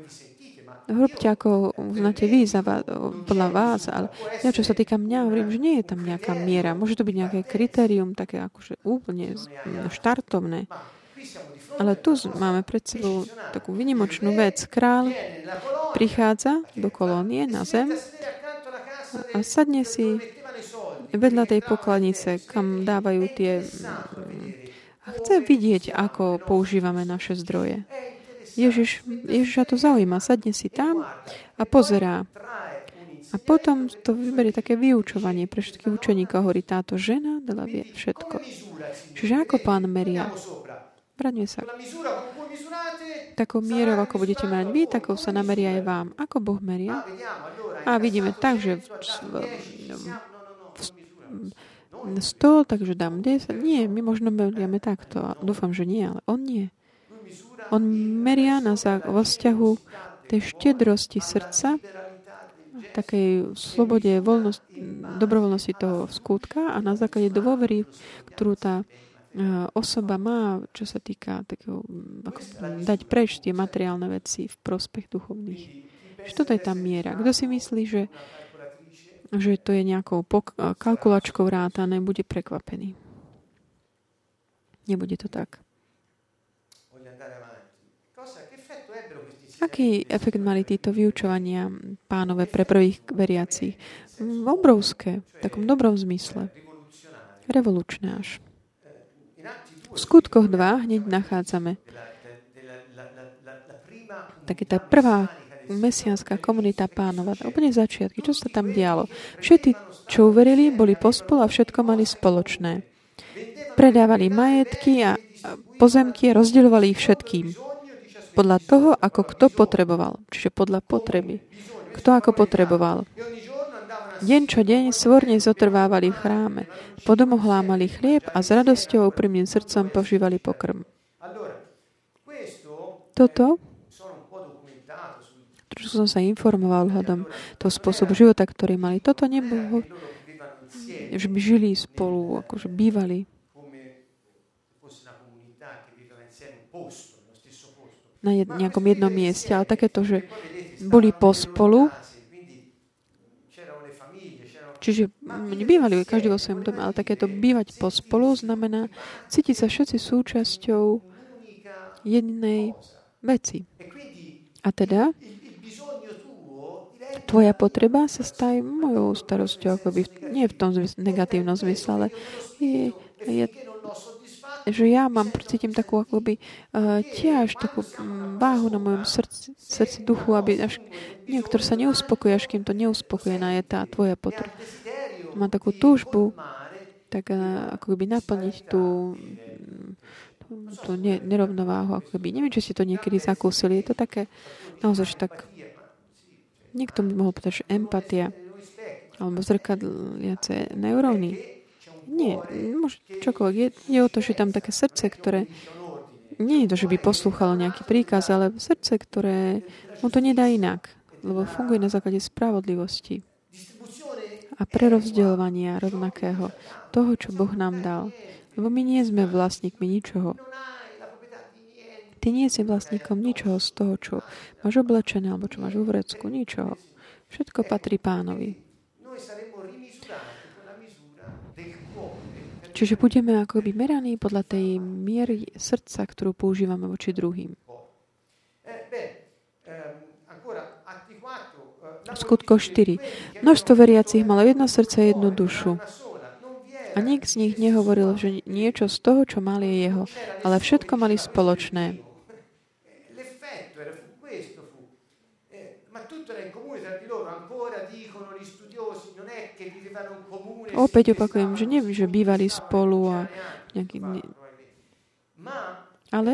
[SPEAKER 1] Hrobte, ako uznáte vy za vás, podľa vás, ale ja, čo sa týka mňa, hovorím, že nie je tam nejaká miera. Môže to byť nejaké kritérium, také akože úplne štartovné. Ale tu máme pred sebou takú vynimočnú vec. Král prichádza do kolónie na zem a sadne si vedľa tej pokladnice, kam dávajú tie... A chce vidieť, ako používame naše zdroje. Ježiš, Ježiša to zaujíma. Sadne si tam a pozerá. A potom to vyberie také vyučovanie pre všetkých učeníkov. Hovorí, táto žena dala vie všetko. Čiže ako pán meria? Braňme sa. Takou mierou, ako budete mať vy, takou sa nameria aj vám. Ako Boh meria? A vidíme tak, že v, v, v 100, takže dám 10. Nie, my možno meriame takto. Dúfam, že nie, ale on nie. On meria na vo vzťahu tej štedrosti srdca, takej slobode, voľnosť, dobrovoľnosti toho skutka a na základe dôvery, ktorú tá e, osoba má, čo sa týka takého, ako dať preč tie materiálne veci v prospech duchovných. Čo to je tá miera? Kto si myslí, že, že to je nejakou kalkulačkou rátané, bude prekvapený. Nebude to tak. Aký efekt mali títo vyučovania pánové pre prvých veriacich? Obrovské, v takom dobrom zmysle. Revolučné až. V skutkoch 2 hneď nachádzame také tá prvá mesianská komunita pánova, úplne začiatky, čo sa tam dialo. Všetci, čo uverili, boli pospolu a všetko mali spoločné. Predávali majetky a pozemky a rozdeľovali ich všetkým podľa toho, ako kto potreboval. Čiže podľa potreby. Kto ako potreboval. Deň čo deň svorne zotrvávali v chráme. Po domu hlámali chlieb a s radosťou úprimným srdcom požívali pokrm. Toto trošku som sa informoval hľadom toho spôsobu života, ktorý mali. Toto nebolo, že by žili spolu, akože bývali na nejakom jednom mieste, ale takéto, že boli pospolu, čiže bývali každý vo svojom dome, ale takéto bývať pospolu znamená cítiť sa všetci súčasťou jednej veci. A teda tvoja potreba sa staje mojou starosťou, akoby nie v tom negatívnom zmysle, ale je, je že ja mám, cítim takú akoby uh, tiež takú um, váhu na mojom srdci, srdci duchu, aby až niektor sa neuspokojí, až kým to neuspokojená je tá tvoja potreba. Mám takú túžbu, tak uh, ako by naplniť tú, tú, tú ne, nerovnováhu. Ako by. Neviem, či si to niekedy zakúsili. Je to také, naozaj, tak niekto by mohol povedať, že empatia alebo zrkadliace neuróny nie, môže čokoľvek. Je, je o to, že tam také srdce, ktoré nie je to, že by poslúchalo nejaký príkaz, ale srdce, ktoré mu to nedá inak, lebo funguje na základe spravodlivosti a prerozdeľovania rovnakého toho, čo Boh nám dal. Lebo my nie sme vlastníkmi ničoho. Ty nie si vlastníkom ničoho z toho, čo máš oblečené alebo čo máš v vrecku. Ničoho. Všetko patrí pánovi. Čiže budeme akoby meraní podľa tej miery srdca, ktorú používame voči druhým. Skutko 4. Množstvo veriacich malo jedno srdce a jednu dušu. A nik z nich nehovoril, že niečo z toho, čo mali, je jeho, ale všetko mali spoločné. Opäť opakujem, že neviem, že bývali spolu a nejaký... Ale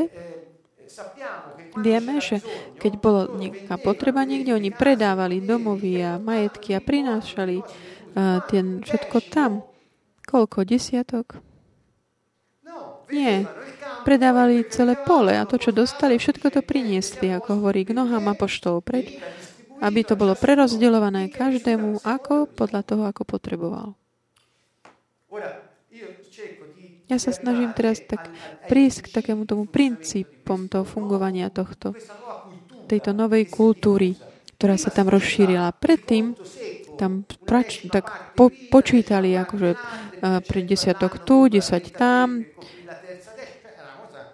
[SPEAKER 1] vieme, že keď bola nejaká potreba niekde, oni predávali domovy a majetky a prinášali uh, ten všetko tam. Koľko? Desiatok? Nie. Predávali celé pole a to, čo dostali, všetko to priniesli, ako hovorí k nohám apoštolov preč, aby to bolo prerozdeľované každému ako podľa toho, ako potreboval. Ja sa snažím teraz tak prísť k takému tomu princípom toho fungovania tohto, tejto novej kultúry, ktorá sa tam rozšírila. Predtým tam prač, tak po, počítali akože uh, pre desiatok tu, desať tam,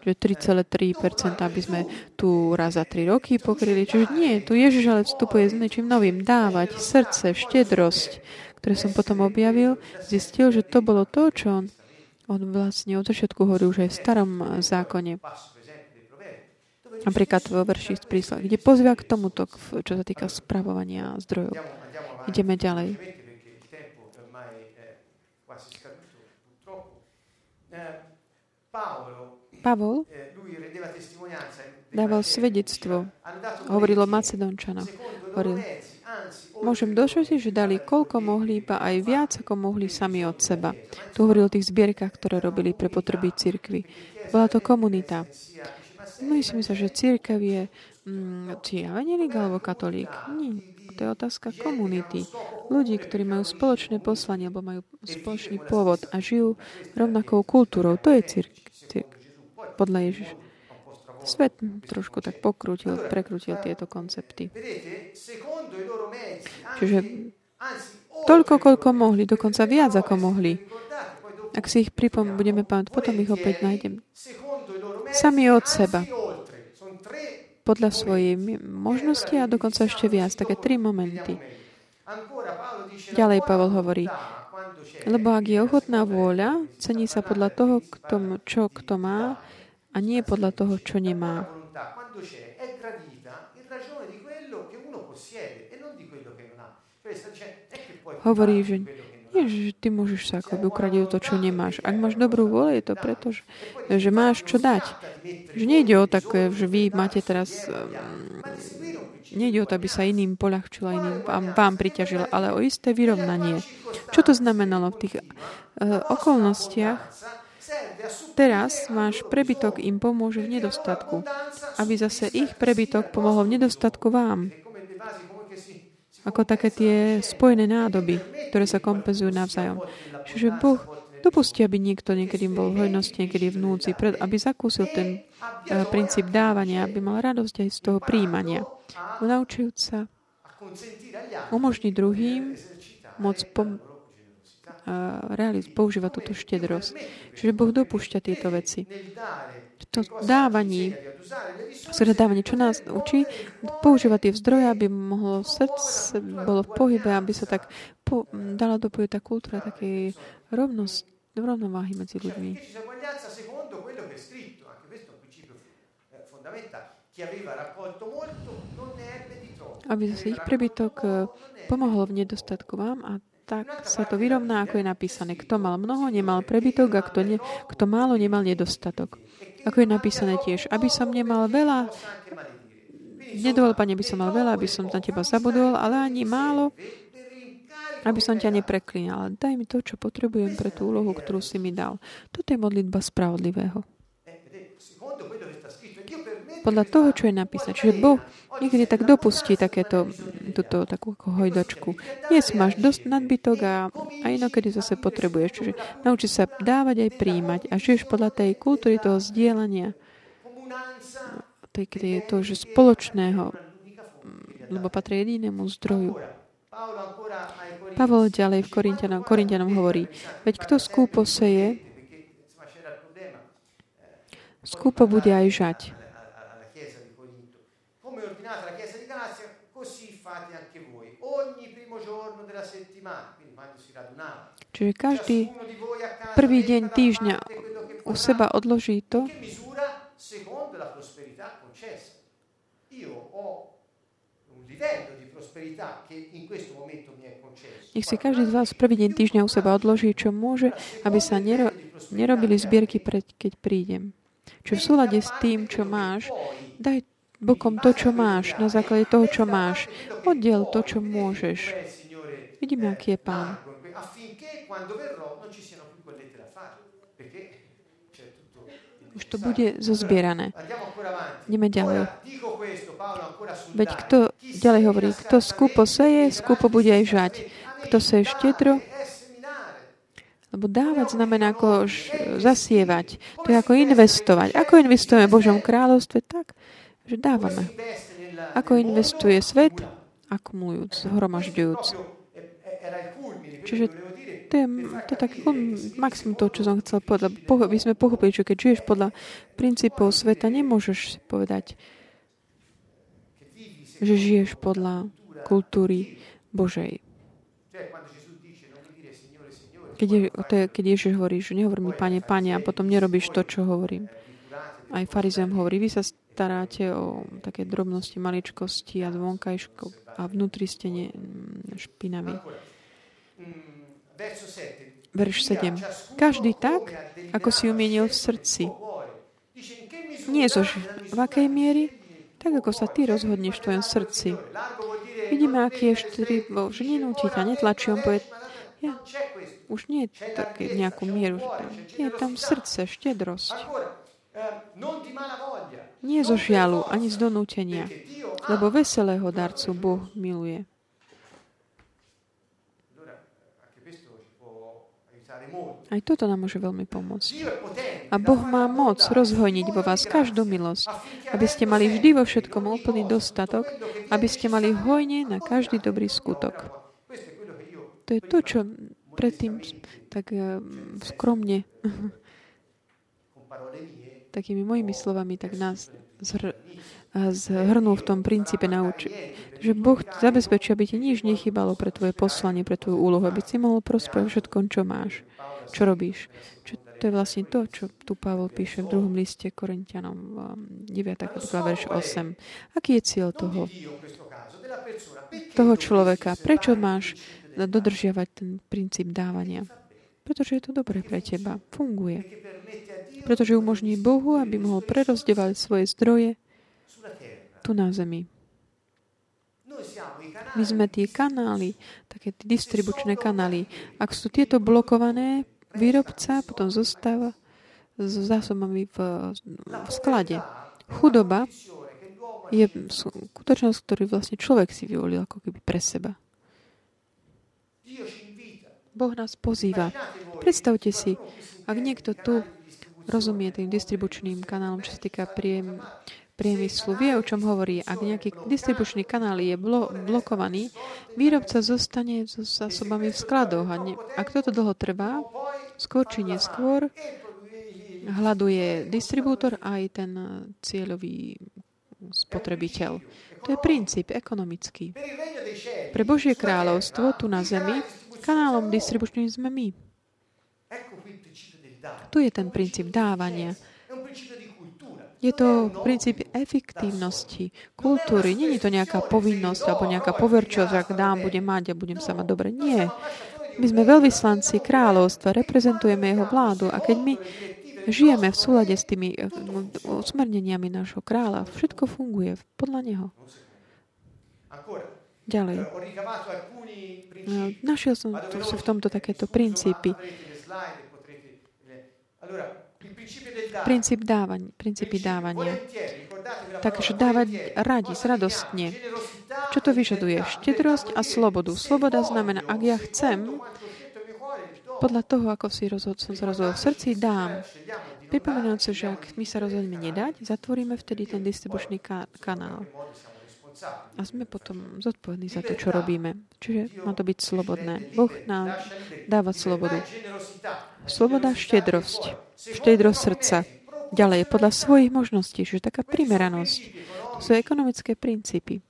[SPEAKER 1] že 3,3%, aby sme tu raz za 3 roky pokryli. Čiže nie, tu Ježiš ale vstupuje s niečím novým. Dávať srdce, štedrosť, ktoré som potom objavil, zistil, že to bolo to, čo on on vlastne od začiatku hovorí už aj v starom zákone. Napríklad vo verši z prísla, kde pozvia k tomuto, čo sa týka spravovania zdrojov. Ideme ďalej. Pavol dával svedectvo. Hovoril o Macedončanoch. Hovoril, Môžem došať, že dali koľko mohli, iba aj viac, ako mohli sami od seba. Tu hovoril o tých zbierkach, ktoré robili pre potreby cirkvy. Bola to komunita. Myslím sa, že církev je mm, či evangelik alebo katolík. Nie. To je otázka komunity. Ľudí, ktorí majú spoločné poslanie alebo majú spoločný pôvod a žijú rovnakou kultúrou. To je církev. Círk. Podľa Ježiša. Svet trošku tak pokrútil, prekrútil tieto koncepty. Čiže toľko, koľko mohli, dokonca viac ako mohli. Ak si ich pripom, budeme pamätať, potom ich opäť nájdem. Sami od seba. Podľa svojej možnosti a dokonca ešte viac. Také tri momenty. Ďalej Pavel hovorí, lebo ak je ochotná vôľa, cení sa podľa toho, kto, čo kto má, a nie podľa toho, čo nemá. Hovorí, že nie, že ty môžeš sa akoby ukradiť to, čo nemáš. Ak máš dobrú vôľu, je to preto, že, že máš čo dať. Že nejde o také, že vy máte teraz... Um, nejde o to, aby sa iným poľahčila, iným vám, vám priťažila, ale o isté vyrovnanie. Čo to znamenalo v tých uh, okolnostiach? Teraz váš prebytok im pomôže v nedostatku, aby zase ich prebytok pomohol v nedostatku vám. Ako také tie spojené nádoby, ktoré sa kompenzujú navzájom. Čiže Boh dopustí, aby niekto niekedy bol v hojnosti, niekedy v núdzi, aby zakúsil ten uh, princíp dávania, aby mal radosť aj z toho príjmania. Naučujúc sa umožniť druhým môcť pom- realiz- používa túto štedrosť. Čiže Boh dopúšťa tieto veci. To dávaní, dávanie, čo nás učí, používať tie zdroje, aby mohlo srdce bolo v pohybe, aby sa tak po, dala do tá kultúra takej rovnosť, rovnováhy medzi ľuďmi. Aby zase ich prebytok eh, pomohol v nedostatku vám a tak sa to vyrovná, ako je napísané. Kto mal mnoho, nemal prebytok a kto, ne, kto málo, nemal nedostatok. Ako je napísané tiež, aby som nemal veľa, nedovol, Pane, aby som mal veľa, aby som na teba zabudol, ale ani málo, aby som ťa nepreklínal. Daj mi to, čo potrebujem pre tú úlohu, ktorú si mi dal. Toto je modlitba spravodlivého podľa toho, čo je napísané. Čiže Boh niekedy tak dopustí takéto, túto takú hojdočku. Dnes máš dosť nadbytok a, a inokedy zase potrebuješ. Čiže naučí sa dávať aj príjmať a žiješ podľa tej kultúry toho zdieľania, keď je to, že spoločného, lebo patrí jedinému zdroju. Pavol ďalej v Korintianom, Korintianom hovorí, veď kto skúpo seje, skúpo bude aj žať. Čiže každý prvý deň týždňa u seba odloží to, nech si každý z vás prvý deň týždňa u seba odloží, čo môže, aby sa nero, nerobili zbierky, pred, keď prídem. Čo v súlade s tým, čo máš, daj bokom to, čo máš, na základe toho, čo máš. Oddiel to, čo môžeš. Vidíme, aký je Pán. Už to bude zozbierané. Ideme ďalej. Veď kto, ďalej hovorí, kto skúpo seje, skúpo bude aj žať. Kto seje štedro, lebo dávať znamená ako zasievať. To je ako investovať. Ako investujeme v Božom kráľovstve? Tak, že dávame. Ako investuje svet? Akumulujúc, hromažďujúc. Čiže to je to tak maximum toho, čo som chcel povedať. By sme pochopili, že keď žiješ podľa princípov sveta, nemôžeš povedať, že žiješ podľa kultúry Božej. Keď, je, to je, keď Ježiš hovorí, že nehovor mi, pane, pane, a potom nerobíš to, čo hovorím. Aj farizem hovorí, vy sa staráte o také drobnosti, maličkosti a zvonkajško a vnútri ste ne, špinaví. Verš 7. Každý tak, ako si umienil v srdci. Nie zo v akej miery? Tak, ako sa ty rozhodneš v tvojom srdci. Vidíme, aký je štrivo, že nenúti ťa, netlačí. On povie, ja, už nie tak nejakú mieru. Je tam srdce, štedrosť. Nie zo žialu, ani z donútenia, lebo veselého darcu Boh miluje. Aj toto nám môže veľmi pomôcť. A Boh má moc rozhojniť vo vás každú milosť, aby ste mali vždy vo všetkom úplný dostatok, aby ste mali hojne na každý dobrý skutok. To je to, čo predtým tak eh, skromne takými mojimi slovami tak nás zhr- zhrnul v tom princípe naučiť. Že Boh zabezpečí, aby ti nič nechybalo pre tvoje poslanie, pre tvoju úlohu, aby si mohol prosperovať všetkom, čo máš, čo robíš. Čo, to je vlastne to, čo tu Pavol píše v druhom liste Korintianom 9. kapitola, verš 8. Aký je cieľ toho? Toho človeka. Prečo máš dodržiavať ten princíp dávania? Pretože je to dobré pre teba. Funguje. Pretože umožní Bohu, aby mohol prerozdievať svoje zdroje tu na zemi. My sme tie kanály, také tie distribučné kanály. Ak sú tieto blokované, výrobca potom zostáva s zásobami v, v sklade. Chudoba je skutočnosť, ktorú vlastne človek si vyvolil ako keby pre seba. Boh nás pozýva. Predstavte si, ak niekto tu rozumie tým distribučným kanálom, čo sa týka priem, priemyslu, vie, o čom hovorí. Ak nejaký distribučný kanál je blo- blokovaný, výrobca zostane so zásobami v skladoch. A ne- ak toto dlho trvá, skôr či neskôr, hľaduje distribútor aj ten cieľový spotrebiteľ. To je princíp ekonomický. Pre Božie kráľovstvo tu na zemi kanálom distribučným sme my. Tu je ten princíp dávania. Je to princíp efektívnosti, kultúry. Není to nejaká povinnosť alebo nejaká poverčosť, ak dám, budem mať a budem sa mať dobre. Nie. My sme veľvyslanci kráľovstva, reprezentujeme jeho vládu a keď my žijeme v súlade s tými eh, usmerneniami nášho kráľa, všetko funguje podľa neho. Ďalej. No, našiel som v tomto takéto princípy. Princíp dávania, princípy dávania. Takže dávať radi, radostne. Čo to vyžaduje? Štedrosť a slobodu. Sloboda znamená, ak ja chcem, podľa toho, ako si rozhod, som sa rozhodol v srdci, dám. Pripomínam si, že ak my sa rozhodneme nedať, zatvoríme vtedy ten distribučný ka- kanál. A sme potom zodpovední za to, čo robíme. Čiže má to byť slobodné. Boh nám dáva slobodu. Sloboda, štedrosť. Štedrosť srdca. Ďalej, podľa svojich možností, čiže taká primeranosť. To sú ekonomické princípy.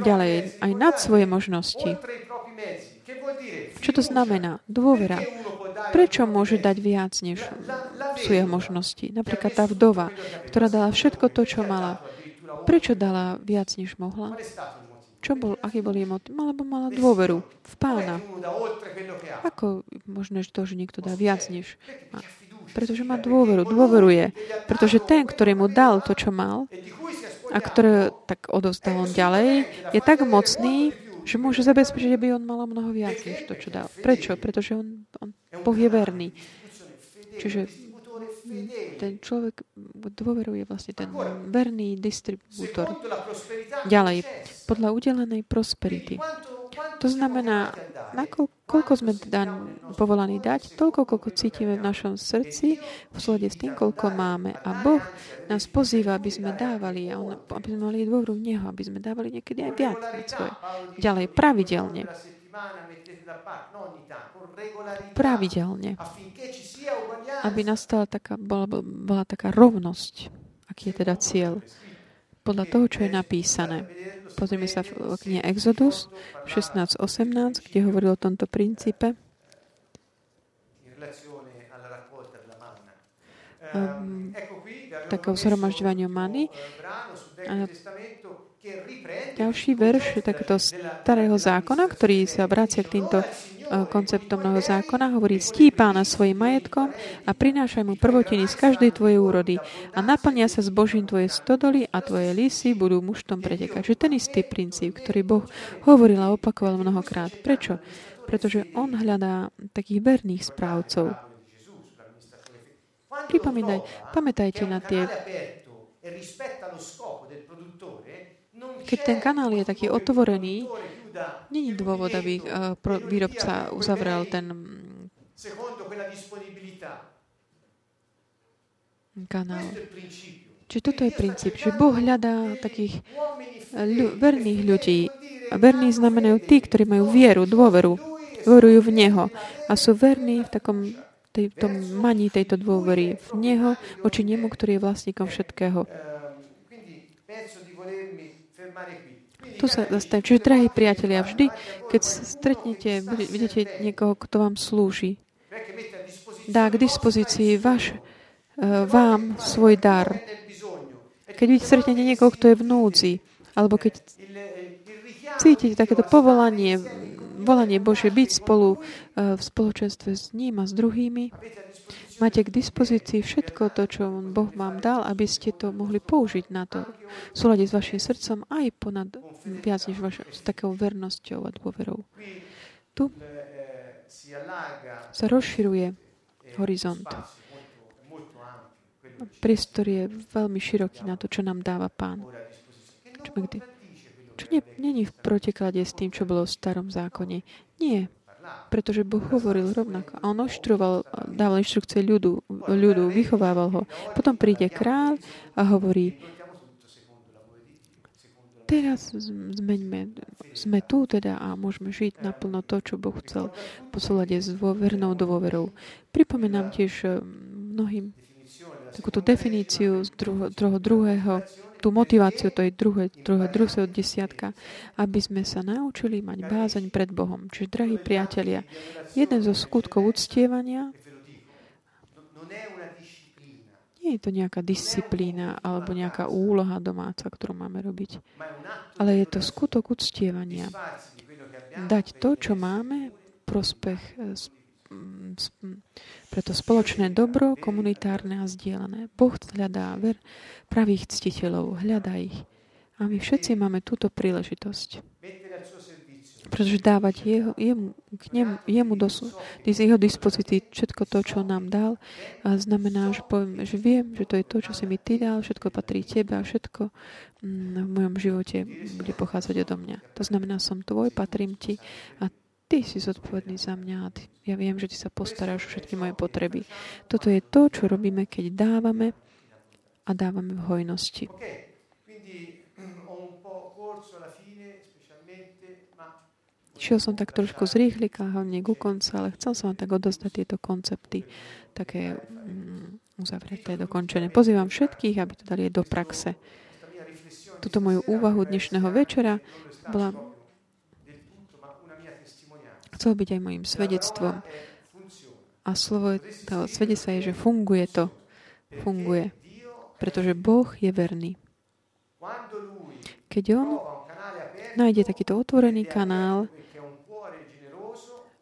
[SPEAKER 1] Ďalej, aj nad svoje možnosti. Čo to znamená? Dôvera. Prečo môže dať viac, než sú jeho možnosti? Napríklad tá vdova, ktorá dala všetko to, čo mala. Prečo dala viac, než mohla? Čo bol, aký bol jej motiv? Lebo mala dôveru v pána. Ako možné to, že niekto dá viac, než má? Pretože má dôveru, dôveruje. Pretože ten, ktorý mu dal to, čo mal, a ktoré tak odovzdal on ďalej, je tak mocný, že môže zabezpečiť, aby on mal mnoho viac, než to, čo dal. Prečo? Pretože on, on Boh je verný. Čiže ten človek dôveruje vlastne ten verný distribútor. Ďalej, podľa udelenej prosperity. To znamená, koľko sme teda povolaní dať, toľko, koľko cítime v našom srdci, v súlade s tým, koľko máme. A Boh nás pozýva, aby sme dávali, a on, aby sme mali dôveru v Neho, aby sme dávali niekedy aj viac svoje. Ďalej, pravidelne. Pravidelne. Aby nastala taká, bola, bola taká rovnosť. Aký je teda cieľ? Podľa toho, čo je napísané. Pozrieme sa v knihe Exodus 16.18, kde hovorí o tomto princípe. Um, takého zhromažďovania many. A ďalší verš takéto starého zákona, ktorý sa vracia k týmto e, konceptom nového zákona, hovorí stí pána svojim majetkom a prinášaj mu prvotiny z každej tvojej úrody a naplnia sa zbožím tvoje stodoly a tvoje lisy budú muštom pretekať. Že ten istý princíp, ktorý Boh hovoril a opakoval mnohokrát. Prečo? Pretože on hľadá takých verných správcov. Pripomínaj, pamätajte na tie keď ten kanál je taký otvorený, není dôvod, aby uh, výrobca uzavrel ten kanál. Čiže toto je princíp, že Boh hľadá takých ľu- verných ľudí. A verní znamenajú tí, ktorí majú vieru, dôveru, dôverujú v Neho a sú verní v takom tej, tom maní tejto dôvery v Neho, voči Nemu, ktorý je vlastníkom všetkého. Tu sa zastavím. Čiže, drahí priatelia, vždy, keď stretnete, vidíte niekoho, kto vám slúži, dá k dispozícii vaš, uh, vám svoj dar. Keď vy stretnete niekoho, kto je v núdzi, alebo keď cítite takéto povolanie, volanie Bože byť spolu uh, v spoločenstve s ním a s druhými, Máte k dispozícii všetko to, čo Boh vám dal, aby ste to mohli použiť na to v súlade s vašim srdcom aj ponad viac než vaš, s takou vernosťou a dôverou. Tu sa rozširuje horizont. Priestor je veľmi široký na to, čo nám dáva Pán. Čo, čo nie, není v protiklade s tým, čo bolo v starom zákone. Nie pretože Boh hovoril rovnako. A on oštruval, dával inštrukcie ľudu, ľudu, vychovával ho. Potom príde král a hovorí, teraz zmeňme, sme tu teda a môžeme žiť naplno to, čo Boh chcel po súlade s dôvernou dôverou. Pripomínam tiež eh, mnohým takúto definíciu z druho, druho, druhého tú motiváciu, to je druhé, druhé, druhé desiatka, aby sme sa naučili mať bázaň pred Bohom. Čiže, drahí priatelia, jeden zo skutkov uctievania nie je to nejaká disciplína alebo nejaká úloha domáca, ktorú máme robiť, ale je to skutok uctievania. Dať to, čo máme, prospech preto spoločné dobro, komunitárne a zdieľané. Boh hľadá ver pravých ctiteľov, hľadá ich. A my všetci máme túto príležitosť. Pretože dávať jeho, jemu, k nemu, jemu do, z jeho dispozícii všetko to, čo nám dal, a znamená, že poviem, že viem, že to je to, čo si mi ty dal, všetko patrí tebe a všetko mm, v mojom živote bude pochádzať odo mňa. To znamená, som tvoj, patrím ti a Ty si zodpovedný za mňa a ty, ja viem, že Ty sa postaráš o všetky moje potreby. Toto je to, čo robíme, keď dávame a dávame v hojnosti. Šiel som tak trošku z rýchlika, hlavne ku koncu, ale chcel som vám tak odozdať tieto koncepty, také mm, uzavreté, dokončené. Pozývam všetkých, aby to dali do praxe. Tuto moju úvahu dnešného večera bola chcel byť aj mojim svedectvom. A slovo toho svedectva je, že funguje to. Funguje. Pretože Boh je verný. Keď On nájde takýto otvorený kanál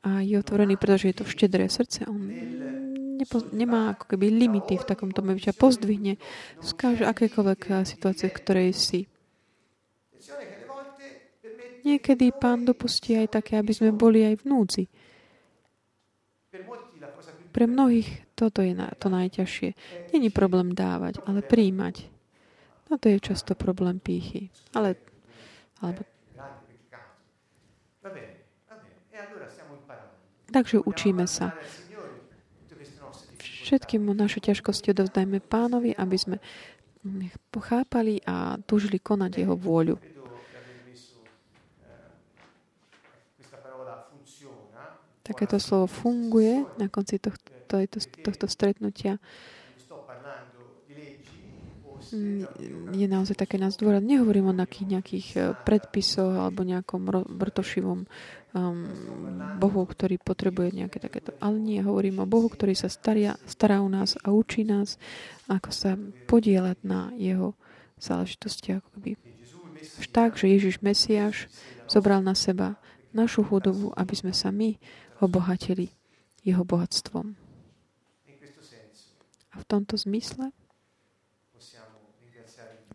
[SPEAKER 1] a je otvorený, pretože je to štedré srdce, On nepo, nemá ako keby limity v takomto ťa pozdvihne z akékoľvek situácie, v ktorej si. Niekedy Pán dopustí aj také, aby sme boli aj v núdzi. Pre mnohých toto je to najťažšie. Není problém dávať, ale príjmať. No to je často problém pýchy. Ale, alebo... Takže učíme sa. Všetkým naše ťažkosti odovzdajme pánovi, aby sme pochápali a túžili konať jeho vôľu. Takéto slovo funguje na konci tohto, tohto, tohto stretnutia. Mm, je naozaj také nás dôrad. Nehovorím o nejakých, nejakých eh, predpisoch alebo nejakom vrtošivom um, Bohu, ktorý potrebuje nejaké takéto. Ale nie, hovorím o Bohu, ktorý sa staria, stará o nás a učí nás, ako sa podielať na jeho záležitosti. Akoby. Až tak, že Ježiš Mesiáš zobral na seba našu chudobu, aby sme sa my obohatili jeho bohatstvom. A v tomto zmysle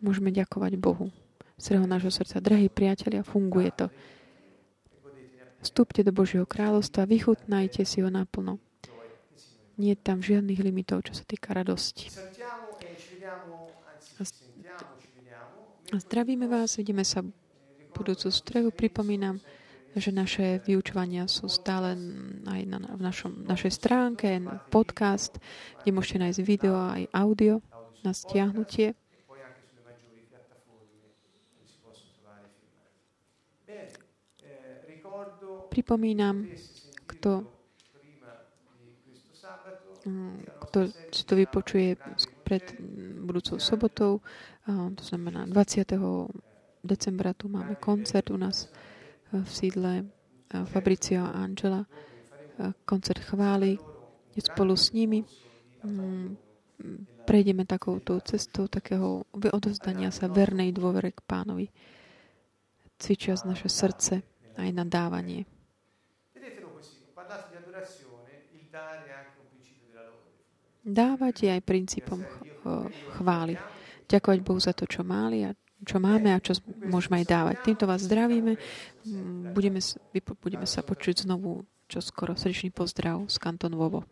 [SPEAKER 1] môžeme ďakovať Bohu z celého nášho srdca. Drahí priatelia, funguje to. Vstúpte do Božieho kráľovstva, vychutnajte si ho naplno. Nie je tam žiadnych limitov, čo sa týka radosti. A zdravíme vás, vidíme sa budúcu strehu. Pripomínam, že naše vyučovania sú stále aj na, v našom, našej stránke, podcast, kde môžete nájsť video aj audio na stiahnutie. Pripomínam, kto, kto si to vypočuje pred budúcou sobotou, to znamená 20. decembra tu máme koncert u nás v sídle Fabricio a Angela koncert chvály. Spolu s nimi mm, prejdeme takouto cestou takého odovzdania sa vernej dôvere k pánovi. Cvičia z naše srdce aj na dávanie. Dávať je aj princípom chvály. Ďakovať Bohu za to, čo mali a čo máme a čo môžeme aj dávať. Týmto vás zdravíme. Budeme, budeme sa počuť znovu čo skoro. Srdečný pozdrav z Kanton Vovo.